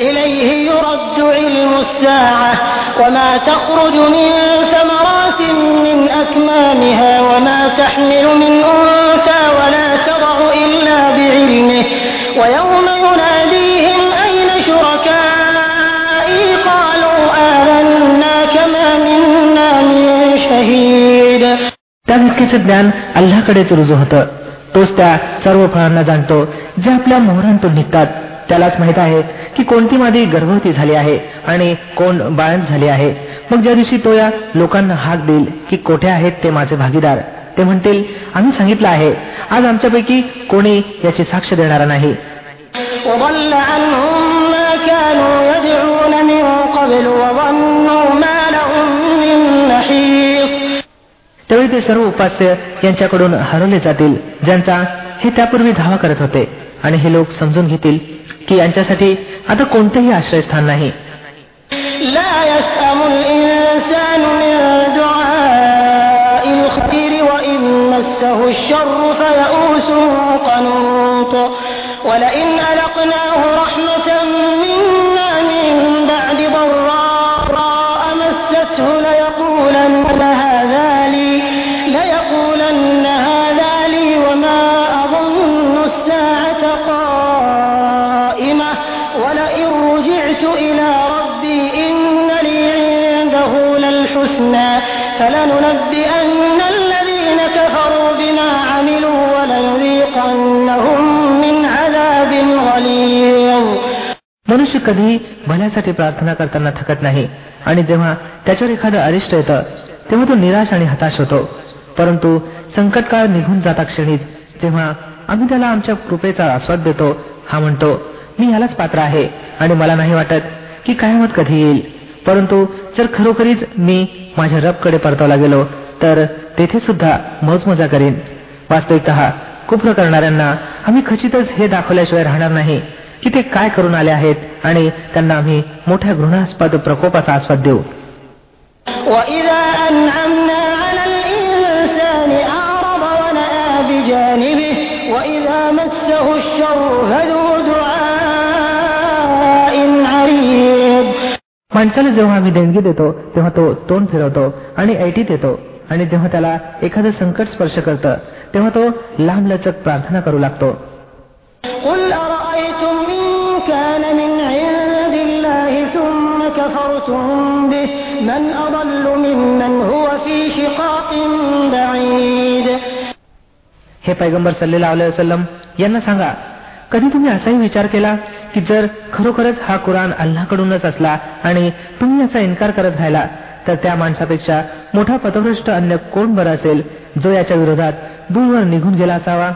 إليه يرد علم الساعة وما تخرج من ثمرات من أكمامها وما تحمل من أنثى ولا تضع إلا بعلمه ويوم يناديهم أين شركائي قالوا آذنا كما منا من شهيد त्या व्यक्तीचे ज्ञान अल्लाकडेच रुजू होतं तोच त्या सर्व फळांना जाणतो जे आपल्या मोहरांतून निघतात त्यालाच माहीत आहे की कोणती मादी गर्भवती झाली आहे आणि कोण बाळंत झाले आहे. मग ज्या दिवशी तो या लोकांना हाक देईल की कोठे आहेत ते माझे भागीदार ते म्हणतील आम्ही सांगितलं आहे आज आमच्यापैकी कोणी याची साक्ष देणारा नाही. त्यावेळी ते सर्व उपास्य यांच्याकडून हरवले जातील ज्यांचा हे त्यापूर्वी धावा करत होते आणि हे लोक समजून घेतील की यांच्यासाठी आता कोणतेही आश्रयस्थान नाही. لا فلننبئن الذين كفروا بما عملوا ولنذيقنهم من عذاب غليظ मनुष्य कधीही भल्यासाठी प्रार्थना करताना थकत नाही आणि जेव्हा त्याच्यावर एखादं अरिष्ट येतं तेव्हा तो निराश आणि हताश होतो परंतु संकटकाळ निघून जाता क्षणीच जेव्हा आम्ही त्याला आमच्या कृपेचा आस्वाद देतो हा म्हणतो मी ह्यालाच पात्र आहे आणि मला नाही वाटत की कायमत कधी येईल परंतु जर खरोखरीच मी माझ्या रबकडे परतवला गेलो तर तेथे सुद्धा मौजमजा करीन वास्तविकत कुप्र करणाऱ्यांना आम्ही खचितच हे दाखवल्याशिवाय राहणार नाही की ते काय करून आले आहेत आणि त्यांना आम्ही मोठ्या घृणास्पद प्रकोपाचा आस्वाद देऊ وإذا أنعمنا على الإنسان أعرض ونأى بجانبه وإذا مسه الشر فذو माणसाला जेव्हा आम्ही देणगी देतो तेव्हा तो तोंड फिरवतो आणि ऐटीत येतो. आणि जेव्हा त्याला एखादं संकट स्पर्श करत तेव्हा तो लांबलचक प्रार्थना करू लागतो. हे पैगंबर सल्लम यांना सांगा कधी तुम्ही असाही विचार केला की जर खरोखरच हा कुराण अल्लाकडूनच असला आणि तुम्ही याचा इन्कार करत राहिला तर त्या माणसापेक्षा मोठा पथभ्रष्ट अन्य कोण बरं असेल जो याच्या विरोधात दूरवर निघून गेला असावा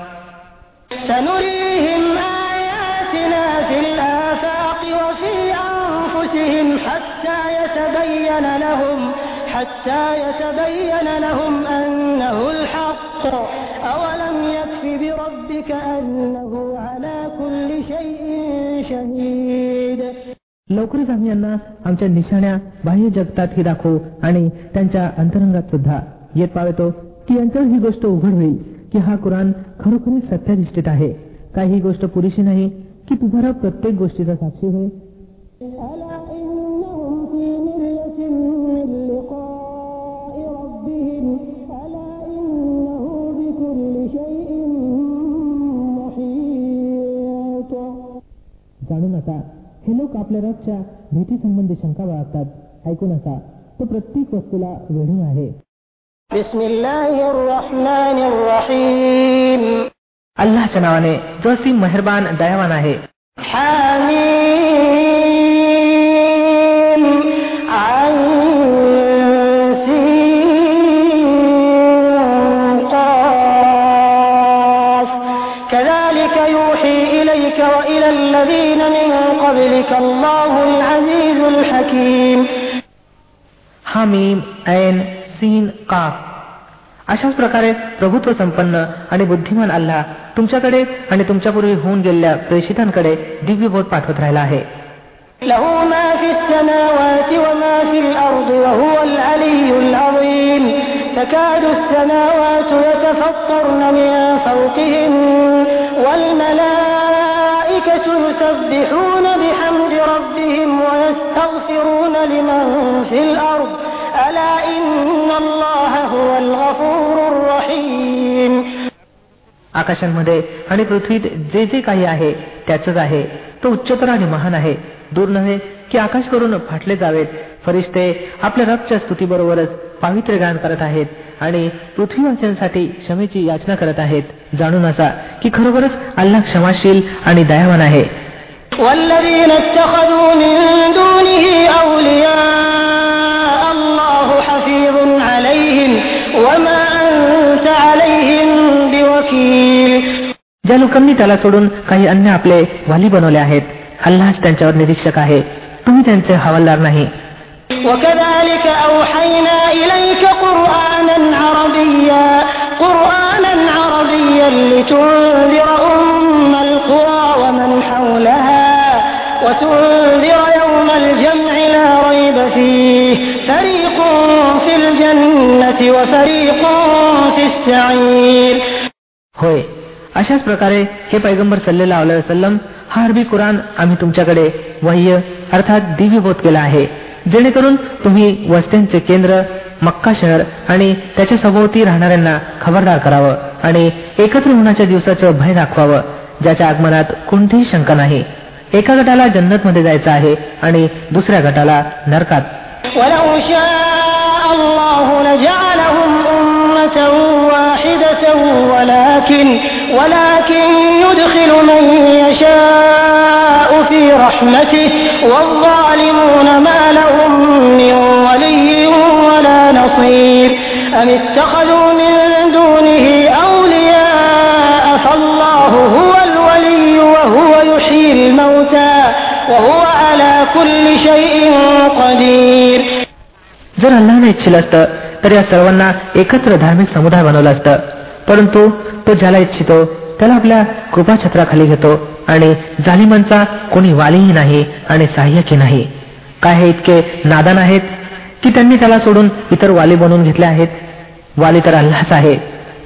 سنريهم آياتنا في الآفاق وفي أنفسهم حتى يتبين لهم حتى يتبين لهم أنه الحق أولم يكف بربك أنه على كل شيء شهيد लवकरच आम्ही यांना आमच्या निशाण्या बाह्य जगतातही दाखवू आणि त्यांच्या अंतरंगात सुद्धा येत पावेतो की यांच्यावर ही गोष्ट उघड होईल की हा कुराण खरोखरीच सत्याधिष्ठित आहे काही ही गोष्ट पुरेशी नाही की तुम्हाला प्रत्येक गोष्टीचा साक्षी होईल जाणू नका हे लोक आपल्या रथच्या भेटीसंबंधी शंका बाळगतात ऐकू नका तो प्रत्येक वस्तूला वेढून आहे بسم الله الرحمن الرحيم अल्लाच्या नावाने जो असीम मेहरबान दयावान आहे حميم عين سين قاف كذلك يوحي إليك وإلى الذين من قبلك الله العزيز الحكيم हा मीम ऐन सीन काफ अशाच प्रकारे प्रभुत्व संपन्न आणि बुद्धिमान अल्लाह तुमच्याकडे आणि तुमच्यापूर्वी होऊन गेलेल्या प्रेषितांकडे दिव्य बोध पाठवत राहिला आहे له ما في السماوات وما في الأرض وهو العلي العظيم تكاد السماوات يتفطرن من فوقهن والملائكة والملائكة يسبحون بحمد ربهم ويستغفرون لمن في الأرض ألا إن الله هو الغفور الرحيم आकाशांमध्ये आणि पृथ्वीत जे जे काही आहे त्याच आहे तो उच्चतर आणि महान आहे दूर नव्हे की आकाश करून फाटले जावेत फरिश्ते आपल्या रबच्या स्तुतीबरोबरच पावित्र्य गान करत आहेत आणि पृथ्वीवासियांसाठी क्षमेची याचना करत आहेत जाणून असा की खरोखरच अल्लाह क्षमाशील आणि दयावान आहे والذين اتخذوا من دونه أولياء الله حفيظ عليهم وما أنت عليهم بوكيل ज्या लोकांनी त्याला सोडून काही अन्य आपले वाली बनवले आहेत अल्लाच त्यांच्यावर निरीक्षक आहे तुम्ही त्यांचे हवालदार नाही وكذلك أوحينا إليك قرآنا عربيا قرآنا عربيا لتنذر أم القرى ومن حولها وتنذر يوم الجمع لا ريب فيه فريق في الجنة وفريق في السعير होय अशाच प्रकारे हे पैगंबर सल्लेला वसलम हा अरबी कुराण आम्ही तुमच्याकडे वह्य अर्थात दिव्यबोध केला आहे जेणेकरून तुम्ही वस्त्यांचे केंद्र मक्का शहर आणि त्याच्या सभोवती राहणाऱ्यांना खबरदार करावं आणि एकत्र होण्याच्या दिवसाचं भय दाखवावं ज्याच्या आगमनात कोणतीही शंका नाही एका गटाला जन्नत मध्ये जायचं आहे आणि दुसऱ्या गटाला नरकात ولو شاء الله لجعلهم أمة واحدة ولكن ولكن يدخل من يشاء في رحمته والظالمون ما لهم من ولي ولا نصير أم اتخذوا من دونه أولياء فالله هو الولي وهو يحيي الموتى وهو على كل شيء قدير जर अल्लाने इच्छिलं असतं तर या सर्वांना एकत्र धार्मिक समुदाय बनवलं असतं परंतु तो ज्याला इच्छितो त्याला आपल्या कृपाछत्राखाली घेतो आणि जालिमांचा कोणी वालीही नाही आणि सहाय्यकही नाही काय हे इतके नादान आहेत की त्यांनी त्याला सोडून इतर वाली बनवून घेतले आहेत वाली तर अल्लाच आहे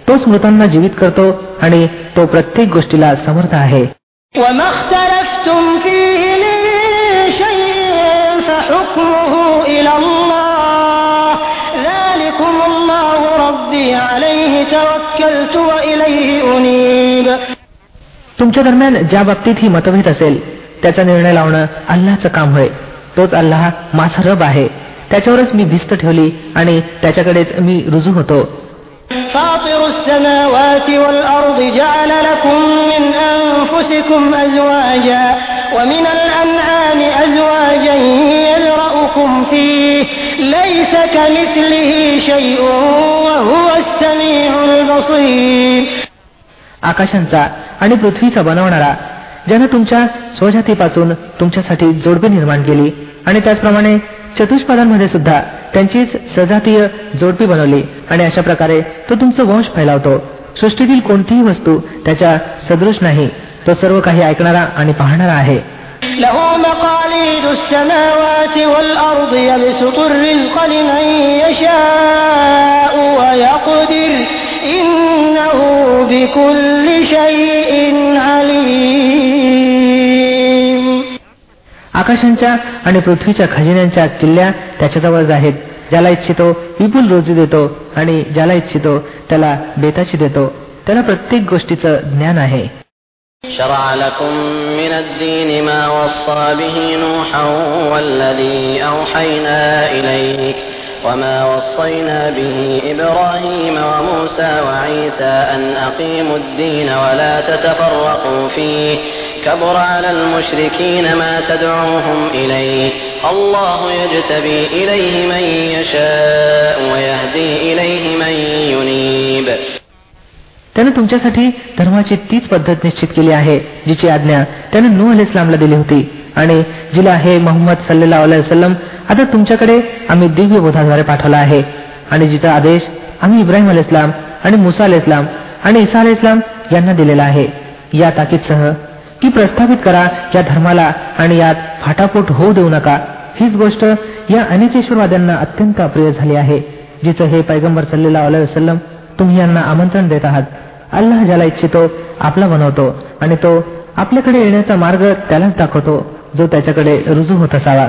तोच मृतांना जीवित करतो आणि तो प्रत्येक गोष्टीला समर्थ आहे وما اختلفتم فيه من شيء فحكمه إلى الله ذلكم الله ربي عليه توكلت وإليه أنيب तुमच्या दरम्यान ज्या बाबतीत ही मतभेद असेल त्याचा निर्णय लावणं अल्लाचं काम होय तोच अल्लाह माझा रब आहे त्याच्यावरच मी भिस्त ठेवली आणि त्याच्याकडेच मी रुजू होतो فاطر السماوات والأرض جعل لكم من أنفسكم أزواجا ومن الأنعام أزواجا يذرأكم فيه ليس كمثله شيء وهو السميع البصير आकाशांचा आणि पृथ्वीचा बनवणारा ज्यानं तुमच्या स्वजातीपासून तुमच्यासाठी जोडपी निर्माण केली आणि त्याचप्रमाणे चतुष्पादांमध्ये सुद्धा त्यांचीच सजातीय जोडपी बनवली आणि अशा प्रकारे तो तुमचं वंश फैलावतो. सृष्टीतील कोणतीही वस्तू त्याच्या सदृश नाही तो सर्व काही ऐकणारा आणि पाहणारा आहे. له مقاليد السماوات والأرض يبسط الرزق لمن يشاء ويقدر إنه بكل شيء عليم आकाशांच्या आणि पृथ्वीच्या खजिन्यांच्या किल्ल्या त्याच्याजवळ आहेत ज्याला इच्छितो विपुल रोजी देतो आणि ज्याला इच्छितो त्याला बेताची देतो त्याला प्रत्येक गोष्टीचं ज्ञान आहे شرع لكم من الدين ما وصى به نوحا والذي أوحينا إليك وما وصينا به إبراهيم وموسى وعيسى أن أقيموا الدين ولا تتفرقوا فيه كبر على المشركين ما تدعوهم إليه الله يجتبي إليه من يشاء ويهدي إليه من ينيب त्यानं तुमच्यासाठी धर्माची तीच पद्धत निश्चित केली आहे जिची आज्ञा त्यानं नू अल इस्लामला दिली होती आणि जिला हे मोहम्मद सल्लेला वसलम आता तुमच्याकडे आम्ही दिव्य बोधाद्वारे पाठवला आहे. आणि जिचा आदेश आम्ही इब्राहिम अल इस्लाम आणि मुसा अल इस्लाम आणि इसा अल इस्लाम यांना दिलेला आहे. या ताकीदसह की प्रस्थापित करा या धर्माला आणि यात फाटाफूट होऊ देऊ नका. हीच गोष्ट या अनिचेश्वरवाद्यांना अत्यंत अप्रिय झाली आहे जिचं हे पैगंबर सल्लेला वसलम तुम्ही यांना आमंत्रण देत आहात. अल्लाह ज्याला इच्छितो आपला बनवतो आणि तो आपल्याकडे येण्याचा मार्ग त्यालाच दाखवतो. जो त्याच्याकडे रुजू होत असावा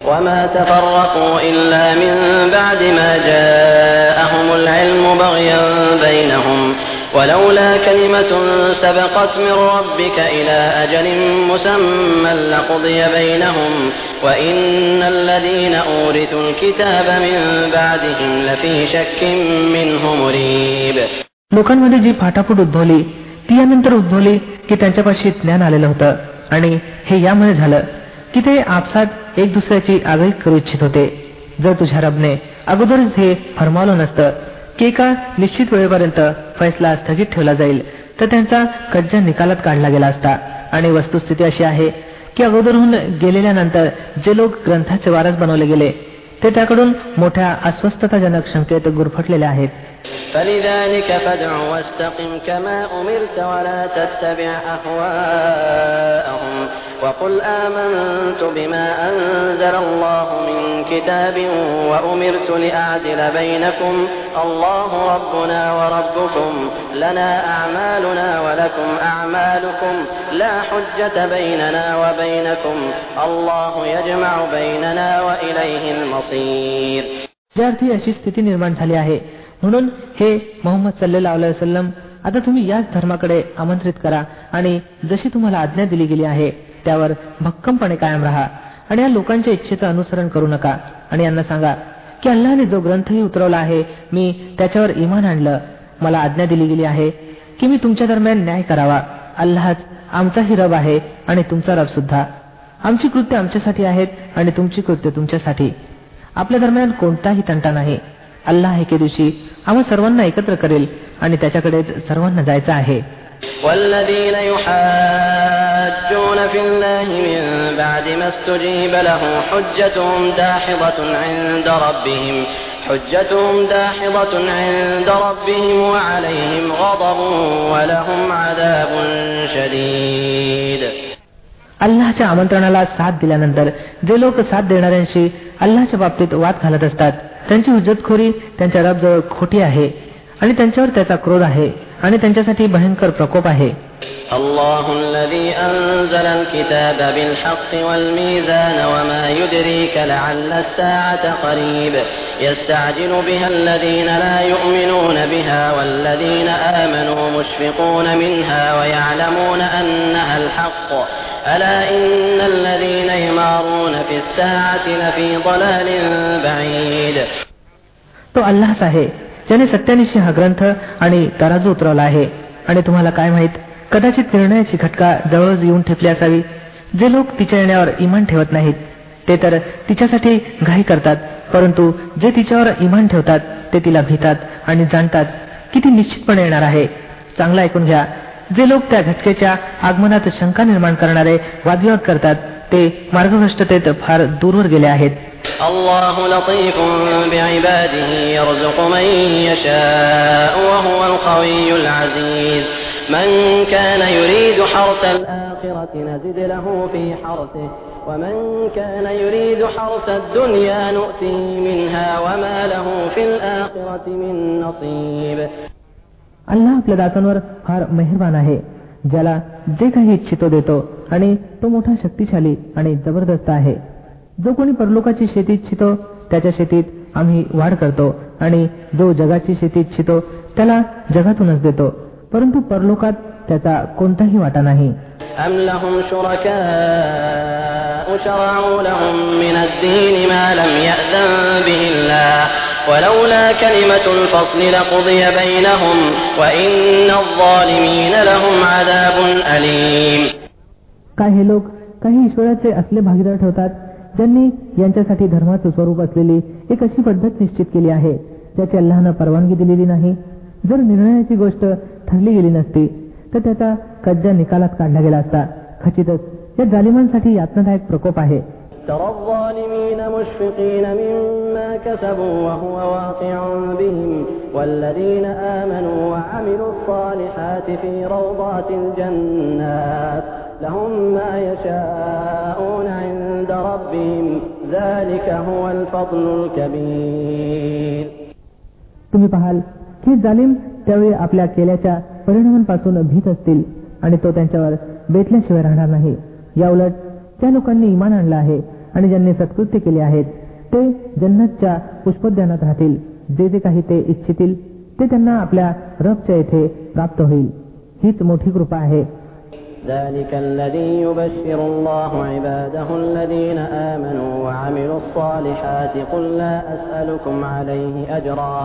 وما تفرقوا إلا من بعد ما جاءهم العلم بغيا بينهم ولولا كلمة سبقت من ربك إلى أجل مسمى لقضي بينهم وإن الذين أورثوا الكتاب من بعدهم لفي شك منه مريب लोकांमध्ये जी फाटाफूट उद्भवली ती यानंतर उद्भवली की त्यांच्यापाशी ज्ञान आलेलं होतं आणि हे यामुळे झालं की ते आपसात एक दुसऱ्याची आगळी करू इच्छित होते. जर तुझ्या रबने अगोदरच हे फरमावलं नसतं की एका निश्चित वेळेपर्यंत फैसला स्थगित ठेवला जाईल तर त्यांचा कज्जा निकालात काढला गेला असता. आणि वस्तुस्थिती अशी आहे की अगोदरहून गेलेल्यानंतर जे लोक ग्रंथाचे वारस बनवले गेले ते त्याकडून मोठ्या अस्वस्थताजनक शंकेत गुरफटलेले आहेत. فلذلك فادع واستقم كما أمرت ولا تتبع أهواءهم وقل آمنت بما أنزل الله من كتاب وأمرت لأعدل بينكم الله ربنا وربكم لنا أعمالنا ولكم أعمالكم لا حجة بيننا وبينكم الله يجمع بيننا وإليه المصير ज्या अर्थी अशी स्थिती निर्माण झाली आहे म्हणून हे मोहम्मद सल्लेला वसलम आता तुम्ही याच धर्माकडे आमंत्रित करा आणि जशी तुम्हाला आज्ञा दिली गेली आहे त्यावर भक्कमपणे कायम राहा आणि या लोकांच्या इच्छेचं अनुसरण करू नका आणि यांना सांगा की अल्लाने जो ग्रंथही उतरवला आहे मी त्याच्यावर इमान आणलं. मला आज्ञा दिली गेली आहे की मी तुमच्या दरम्यान न्याय करावा. अल्लाच आमचाही रब आहे आणि तुमचा रब सुद्धा. आमची कृत्य आमच्यासाठी आहेत आणि तुमची कृत्य तुमच्यासाठी. आपल्या दरम्यान कोणताही तंटा नाही. अल्लाह एके दिवशी आम्हा सर्वांना एकत्र करेल आणि त्याच्याकडे सर्वांना जायचं आहे والذين يحاجون في الله من بعد ما استجيب له حجتهم داحضة عند ربهم حجتهم داحضة عند ربهم وعليهم غضب ولهم عذاب شديد अल्लाच्या आमंत्रणाला साथ दिल्यानंतर जे लोक साथ देणाऱ्यांशी अल्लाच्या बाबतीत वाद घालत असतात त्यांची हुज्जतखोरी त्यांच्या रबजवळ खोटी आहे आणि त्यांच्यावर त्याचा क्रोध आहे आणि त्यांच्यासाठी भयंकर प्रकोप आहे الله الذي أنزل الكتاب بالحق والميزان وما يدريك لعل الساعة قريب يستعجل بها الذين لا يؤمنون بها والذين آمنوا مشفقون منها ويعلمون أنها الحق ألا إن الذين يمارون في الساعة لفي ضلال بعيد तो अल्लाच आहे ज्याने सत्यानिशी हा ग्रंथ आणि तराजू उतरवला आहे आणि तुम्हाला काय माहित कदाचित निर्णयाची घटका जवळ येऊन ठेपली असावी जे लोक तिच्या येण्यावर इमान ठेवत नाहीत ते तर तिच्यासाठी घाई करतात परंतु जे तिच्यावर इमान ठेवतात ते तिला भीतात आणि जाणतात की ती निश्चितपणे येणार आहे चांगला ऐकून घ्या जे लोक त्या घटकेच्या आगमनात शंका निर्माण करणारे वादविवाद करतात ते मार्गभ्रष्टतेत फार दूरवर गेले आहेत الله لطيف بعباده يرزق من يشاء وهو القوي العزيز من كان يريد حرث الآخرة نزد له في حرثه ومن كان يريد حرث الدنيا نؤته منها وما له في الآخرة من نصيب अल्लाह आपल्या दासांवर फार मेहरबान आहे ज्याला जे काही इच्छितो देतो आणि तो मोठा शक्तिशाली आणि जबरदस्त आहे जो कोणी परलोकाची शेती इच्छितो त्याच्या शेतीत आम्ही वाढ करतो आणि जो जगाची शेती इच्छितो त्याला जगातूनच देतो परंतु परलोकात त्याचा कोणताही वाटा नाही أم لهم شركاء شرعوا لهم من الدين ما لم يأذن به الله ولولا كلمة الفصل لقضي بينهم وإن الظالمين لهم عذاب أليم काय हे लोक काही ईश्वराचे असले भागीदार ठेवतात ज्यांनी यांच्यासाठी धर्माचं स्वरूप असलेली एक अशी पद्धत निश्चित केली आहे ज्याची अल्लाहनं परवानगी दिलेली नाही जर निर्णयाची गोष्ट ठरली गेली नसती तर त्याचा कज्जा निकालात काढला गेला असता खचितच या जालिमांसाठी यातनादायक प्रकोप आहे ترى الظالمين مشفقين مما كسبوا وهو واقع بهم والذين آمنوا وعملوا الصالحات في روضات الجنات لهم ما يشاءون عند ربهم ذلك هو الفضل الكبير तुम्ही पाहाल की जालिम त्यावेळी आपल्या केल्याच्या परिणामांपासून भीत असतील आणि तो त्यांच्यावर बेतल्याशिवाय राहणार नाही या उलट त्या लोकांनी इमान आणलं आहे आणि ज्यांनी सत्कृत्य केले आहेत ते जन्नतच्या पुष्पोद्यानात राहतील जे जे काही ते इच्छितील ते त्यांना आपल्या रबच्या येथे प्राप्त होईल हीच मोठी कृपा आहे ذلك الذي يبشر الله عباده الذين آمنوا وعملوا الصالحات قل لا أسألكم عليه أجرا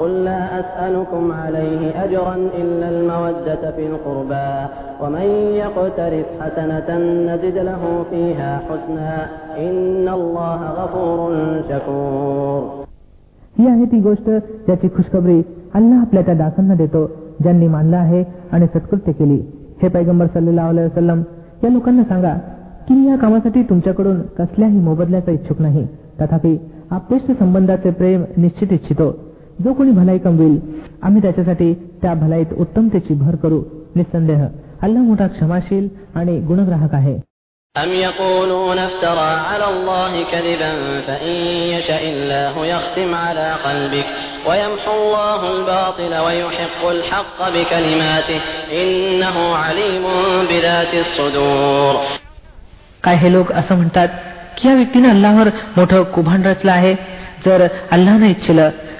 قل لا أسألكم عليه أجرا إلا المودة في القربى ومن يقترف حسنة نزد له فيها حسنا إن الله غفور شكور ही आहे ती गोष्ट ज्याची खुशखबरी अल्लाह आपल्या त्या दासांना देतो ज्यांनी मानलं आहे आणि सत्कृत्य केली हे पैगंबर सल्लेला वसलम या लोकांना सांगा की मी या कामासाठी तुमच्याकडून कसल्याही मोबदल्याचा इच्छुक नाही तथापि आप्तेष्ट संबंधाचे प्रेम निश्चित इच्छितो जो कोणी भलाई कमविल आम्ही त्याच्यासाठी त्या भलाईत उत्तमतेची भर करू निसंदेह अल्लाह मोठा क्षमाशील आणि गुणग्राहक आहे أم يقولون افترى على الله كذبا فإن يشاء الله يختم على قلبك ويمحو الله الباطل ويحق الحق بكلماته إنه عليم بذات الصدور काय हे लोक असं म्हणतात की या व्यक्तीने अल्लावर मोठं कुभांड रचलं आहे जर अल्लानं इच्छिलं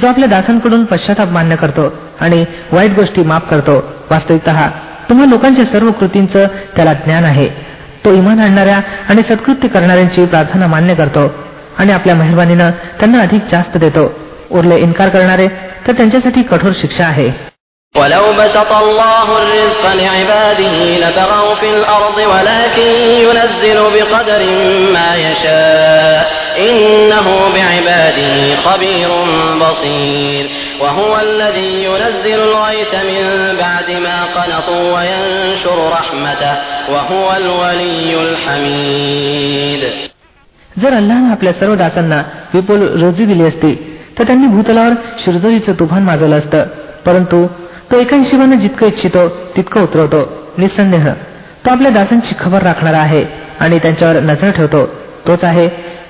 जो आपल्या दासांकडून पश्चाताप मान्य करतो आणि वाईट गोष्टी माफ करतो वास्तविकत तुम्हा लोकांच्या सर्व कृतींचं त्याला ज्ञान आहे तो इमान आणणाऱ्या आणि सत्कृत्य करणाऱ्यांची प्रार्थना मान्य करतो आणि आपल्या मेहरबानीनं त्यांना अधिक जास्त देतो उरले इन्कार करणारे तर त्यांच्यासाठी कठोर शिक्षा आहे ولو بسط الله الرزق لعباده لبغوا في الأرض ولكن ينزل بقدر ما يشاء إنه بعباده خبير بصير وهو الذي ينزل الغيث من بعد ما قنطوا وينشر رحمته وهو الولي الحميد जर अल्लानं आपल्या सर्व दासांना विपुल रोजी दिली असती तर त्यांनी भूतलावर शिरजोरीचं तुफान माजवलं असतं परंतु तो एका हिशोबानं जितकं इच्छितो तितकं उतरवतो निसंदेह तो आपल्या दासांची खबर राखणारा आहे आणि त्यांच्यावर नजर ठेवतो तोच आहे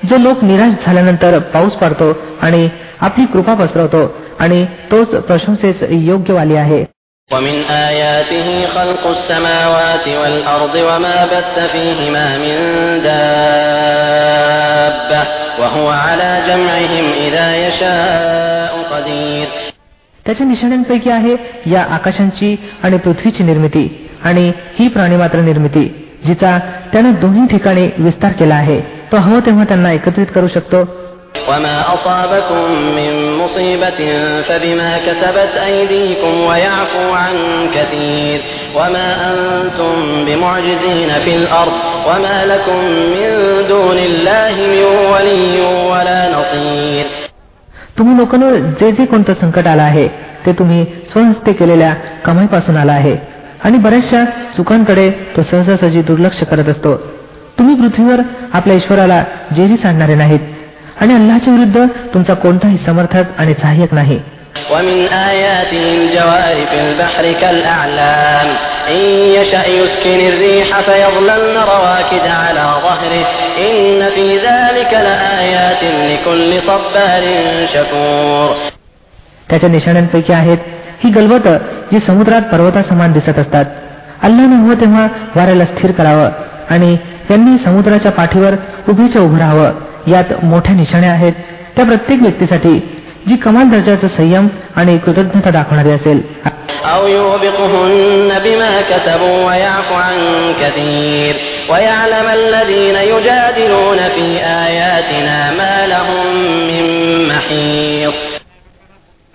जो लोक निराश झाल्यानंतर पाऊस पाडतो आणि आपली कृपा पसरवतो आणि तोच प्रशंसेस योग्यवाली आहे ومن آياته خلق السماوات والأرض وما بث فيهما من دابة وهو على جمعهم إذا يشاء قدير त्याच्या निशाण्यांपैकी आहे या आकाशांची आणि पृथ्वीची निर्मिती आणि ही प्राणीमात्र निर्मिती जिचा त्यानं दोन्ही ठिकाणी विस्तार केला आहे तो हवं तेव्हा त्यांना एकत्रित करू शकतो وما أصابكم من مصيبة فبما كسبت أيديكم ويعفو عن كثير وما أنتم بمعجزين في الأرض وما لكم من دون الله من ولي ولا نصير तुम्ही लोकांवर जे जे कोणतं संकट आलं आहे ते तुम्ही स्वहस्ते केलेल्या कमाईपासून आलं आहे आणि बऱ्याचशा चुकांकडे तो सहजासहजी दुर्लक्ष करत असतो तुम्ही पृथ्वीवर आपल्या ईश्वराला जेरी सांडणारे नाहीत आणि अल्लाच्या विरुद्ध तुमचा कोणताही समर्थक आणि सहाय्यक नाही ومن آياته الجوار في البحر كالأعلام إن يشأ يسكن الريح فيظللن رواكد على ظهره إن في ذلك لآيات لكل صبار شكور त्याच्या निशाण्यांपैकी आहेत ही गलबत जी समुद्रात पर्वतासमान दिसत असतात अल्लानं हवं तेव्हा वाऱ्याला स्थिर करावं आणि यांनी समुद्राच्या पाठीवर उभीच उभं राहावं. यात मोठ्या निशाण्या आहेत. त्या प्रत्येक व्यक्तीसाठी जी कमाल दर्जाचा संयम आणि कृतज्ञता दाखवणारी असेल.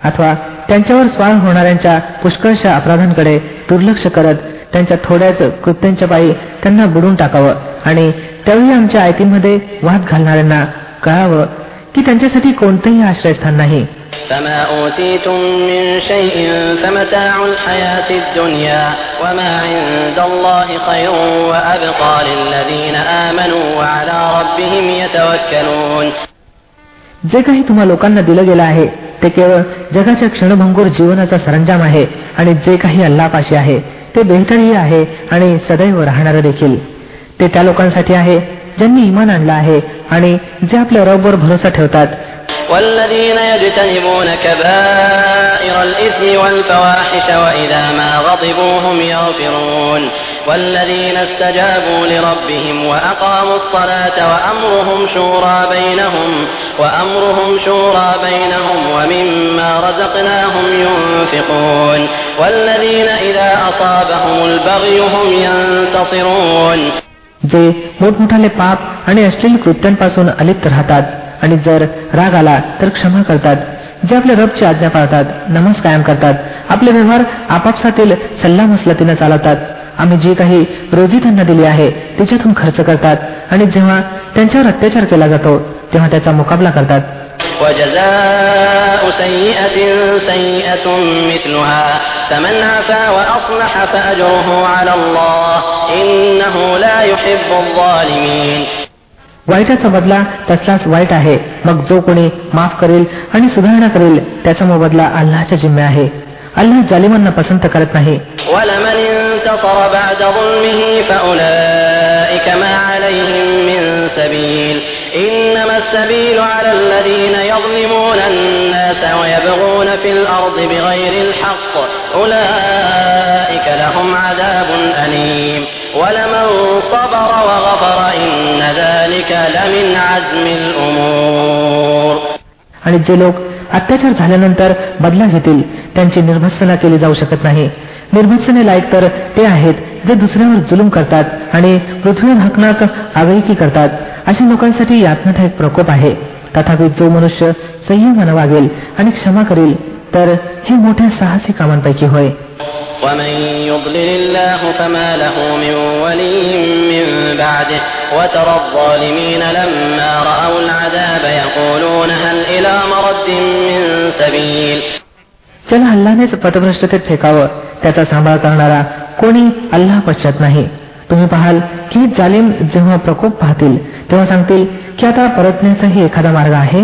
अथवा त्यांच्यावर स्वार होणाऱ्यांच्या पुष्कळशा अपराधांकडे दुर्लक्ष करत त्यांच्या थोड्याच कृत्यांच्यापायी त्यांना बुडवून टाकावं आणि त्यावेळी आमच्या आयतींमध्ये वाद घालणाऱ्यांना कळावं की त्यांच्यासाठी कोणतंही आश्रयस्थान नाही. जे काही तुम्हा लोकांना दिलं गेलं आहे ते केवळ जगाच्या क्षणभंगूर जीवनाचा सरंजाम आहे आणि जे काही अल्लापाशी आहे ते बेहतरही आहे आणि सदैव राहणार देखील. ते त्या लोकांसाठी आहे ज्यांनी इमान आणलं आहे आणि जे आपल्या रबवर भरोसा ठेवतात والذين يجتنبون كبائر الإثم والفواحش وإذا ما غضبوا هم يغفرون والذين استجابوا لربهم وأقاموا الصلاة وأمرهم شورى بينهم وأمرهم شورى بينهم ومما رزقناهم ينفقون والذين إذا أصابهم البغي هم ينتصرون जे मोठमोठाले पाप आणि अश्लील कृत्यांपासून अलिप्त राहतात आणि जर राग आला तर क्षमा करतात जे आपल्या रबची आज्ञा पाळतात नमाज कायम करतात आपले व्यवहार आपापसातील सल्ला मसलतीनं चालवतात आम्ही जी काही रोजी त्यांना दिली आहे तिच्यातून खर्च करतात आणि जेव्हा त्यांच्यावर अत्याचार केला जातो तेव्हा त्याचा मुकाबला करतात وجزاء سيئة سيئة مثلها فمن عفا وأصلح فأجره على الله إنه لا يحب الظالمين वाईटाचा बदला तसलाच वाईट आहे मग जो कोणी माफ करेल आणि सुधारणा करेल त्याचा मोबदला अल्लाच्या जिम्मे आहे अल्लाह जालिमांना पसंत करत नाही ولمن انتصر بعد ظلمه فأولئك ما عليهم من سبيل إنما السبيل على الذين يظلمون الناس ويبغون في الأرض بغير الحق أولئك لهم عذاب أليم ولمن صبر وغفر إن ذلك لمن عزم الأمور आणि जे लोक अत्याचार झाल्यानंतर बदला घेतील त्यांची निर्भत्सना केली जाऊ शकत नाही निर्भत्सने लायक तर ते आहेत जे दुसऱ्यावर जुलूम करतात आणि पृथ्वीवर हकनाक आगळीकी करतात अशा लोकांसाठी यातनादायक प्रकोप आहे तथापि जो मनुष्य संयमानं वागेल आणि क्षमा करेल तर हे मोठ्या साहसी कामांपैकी होय ومن يضلل الله فما له من ولي من بعده وترى الظالمين لما رأوا العذاب يقولون هل إلى مرد من سبيل ज्याला अल्लानेच पथभ्रष्टतेत फेकावं त्याचा सांभाळ करणारा कोणी अल्लाह पश्चात नाही तुम्ही पाहाल की जालिम जेव्हा प्रकोप पाहतील तेव्हा सांगतील की आता परतण्याचाही एखादा मार्ग आहे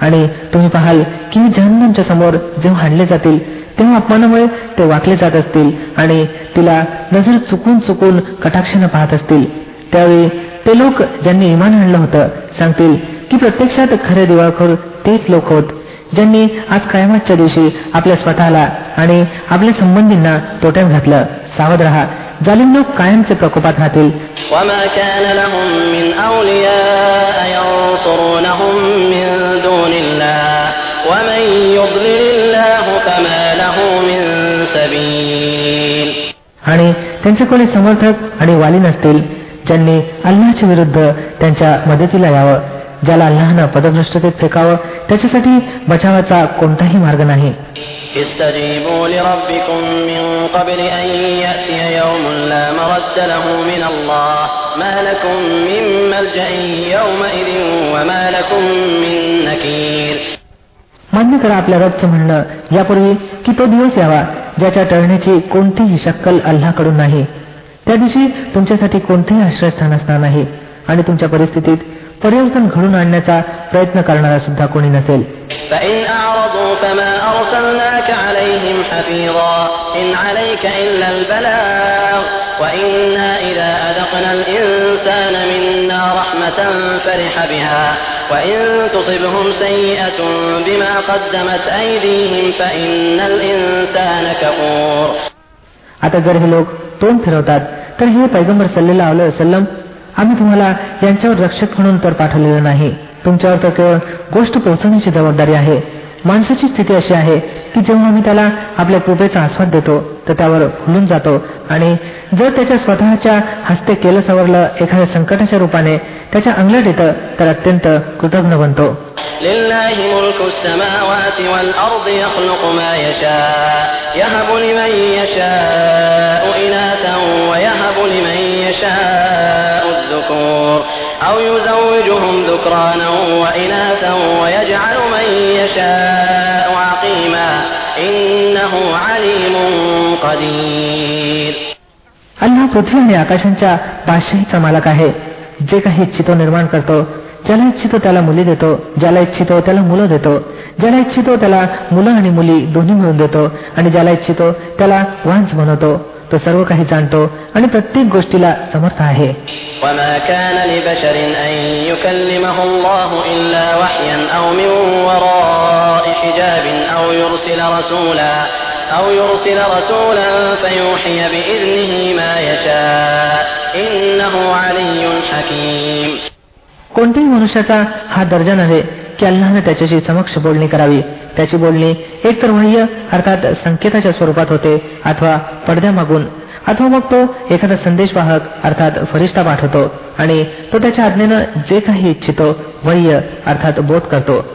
आणि तुम्ही पाहाल की जहन्नमच्या समोर जेव्हा हाणले जातील तेव्हा अपमानामुळे ते वाकले जात असतील आणि तिला नजर चुकून चुकून कटाक्षानं पाहत असतील. त्यावेळी ते लोक ज्यांनी इमान आणलं होतं सांगतील की प्रत्यक्षात खरे दिवाळखोर तेच लोक होत ज्यांनी आज कायमातच्या दिवशी आपल्या स्वतःला आणि आपल्या संबंधींना तोट्यात घातलं. सावध रहा. जालिम लोक कायमचे प्रकोपात राहतील. त्यांचे कोणी समर्थक आणि वाली नसतील ज्यांनी अल्लाच्या विरुद्ध त्यांच्या मदतीला यावं ज्याला अल्लाहनं पदभ्रष्टतेत फेकावं त्याच्यासाठी बचावाचा कोणताही मार्ग नाही. मान्य करा आपल्या रबचं म्हणणं. यापूर्वी की तो दिवस यावा ज्याच्या टळण्याची कोणतीही शक्कल अल्लाकडून नाही. त्या दिवशी तुमच्यासाठी कोणतेही आश्रयस्थान असणार नाही आणि तुमच्या परिस्थितीत परिवर्तन घडून आणण्याचा प्रयत्न करणारा सुद्धा कोणी नसेल. فإن أعرضوا فما أرسلناك عليهم حفيظا إن عليك إلا البلاغ وإنا إذا أذقنا الإنسان منا رحمة فرح بها وإن تصبهم سيئة بما قدمت أيديهم فإن الإنسان كفور आता जर हे लोक तोंड फिरवतात तर हे पैगंबर सल्लेला वसलम आम्ही तुम्हाला यांच्यावर रक्षक म्हणून तर पाठवलेलं नाही तुमच्यावर तर केवळ गोष्ट पोहोचवण्याची जबाबदारी आहे माणसाची स्थिती अशी आहे की जेव्हा आम्ही त्याला आपल्या कृपेचा आस्वाद देतो तर त्यावर फुलून जातो आणि जर त्याच्या स्वतःच्या हस्ते केलं सवरलं एखाद्या संकटाच्या रूपाने त्याच्या अंगलट येतं तर अत्यंत कृतज्ञ बनतो لله ملك السماوات والأرض يخلق ما يشاء يهب لمن يشاء إناثا ويهب لمن يشاء الذكور أو يزوجهم ذكرانا وإناثا ويجعل من يشاء قدير अल्लाह पृथ्वी आणि आकाशांच्या बादशाहीचा मालक आहे जे काही इच्छितो निर्माण करतो ज्याला इच्छितो त्याला मुली देतो ज्याला इच्छितो त्याला मुलं देतो ज्याला इच्छितो त्याला मुलं आणि मुली दोन्ही मिळून देतो आणि ज्याला इच्छितो त्याला वांस बनवतो तो सर्व काही जाणतो आणि प्रत्येक गोष्टीला समर्थ आहे وما كان لبشر أن يكلمه الله إلا وحيا أو من وراء حجاب أو يرسل رسولا أو يرسل رسولا فيوحي بإذنه ما يشاء إنه علي حكيم कोणत्याही मनुष्याचा हा दर्जा नव्हे की अल्लानं त्याच्याशी समक्ष बोलणी करावी त्याची बोलणी एकतर बाह्य अर्थात संकेताच्या स्वरूपात होते अथवा पडद्या मागून अथवा मग तो एखादा संदेशवाहक अर्थात फरिश्ता पाठवतो आणि तो त्याच्या आज्ञेनं जे काही इच्छितो वह्य अर्थात बोध करतो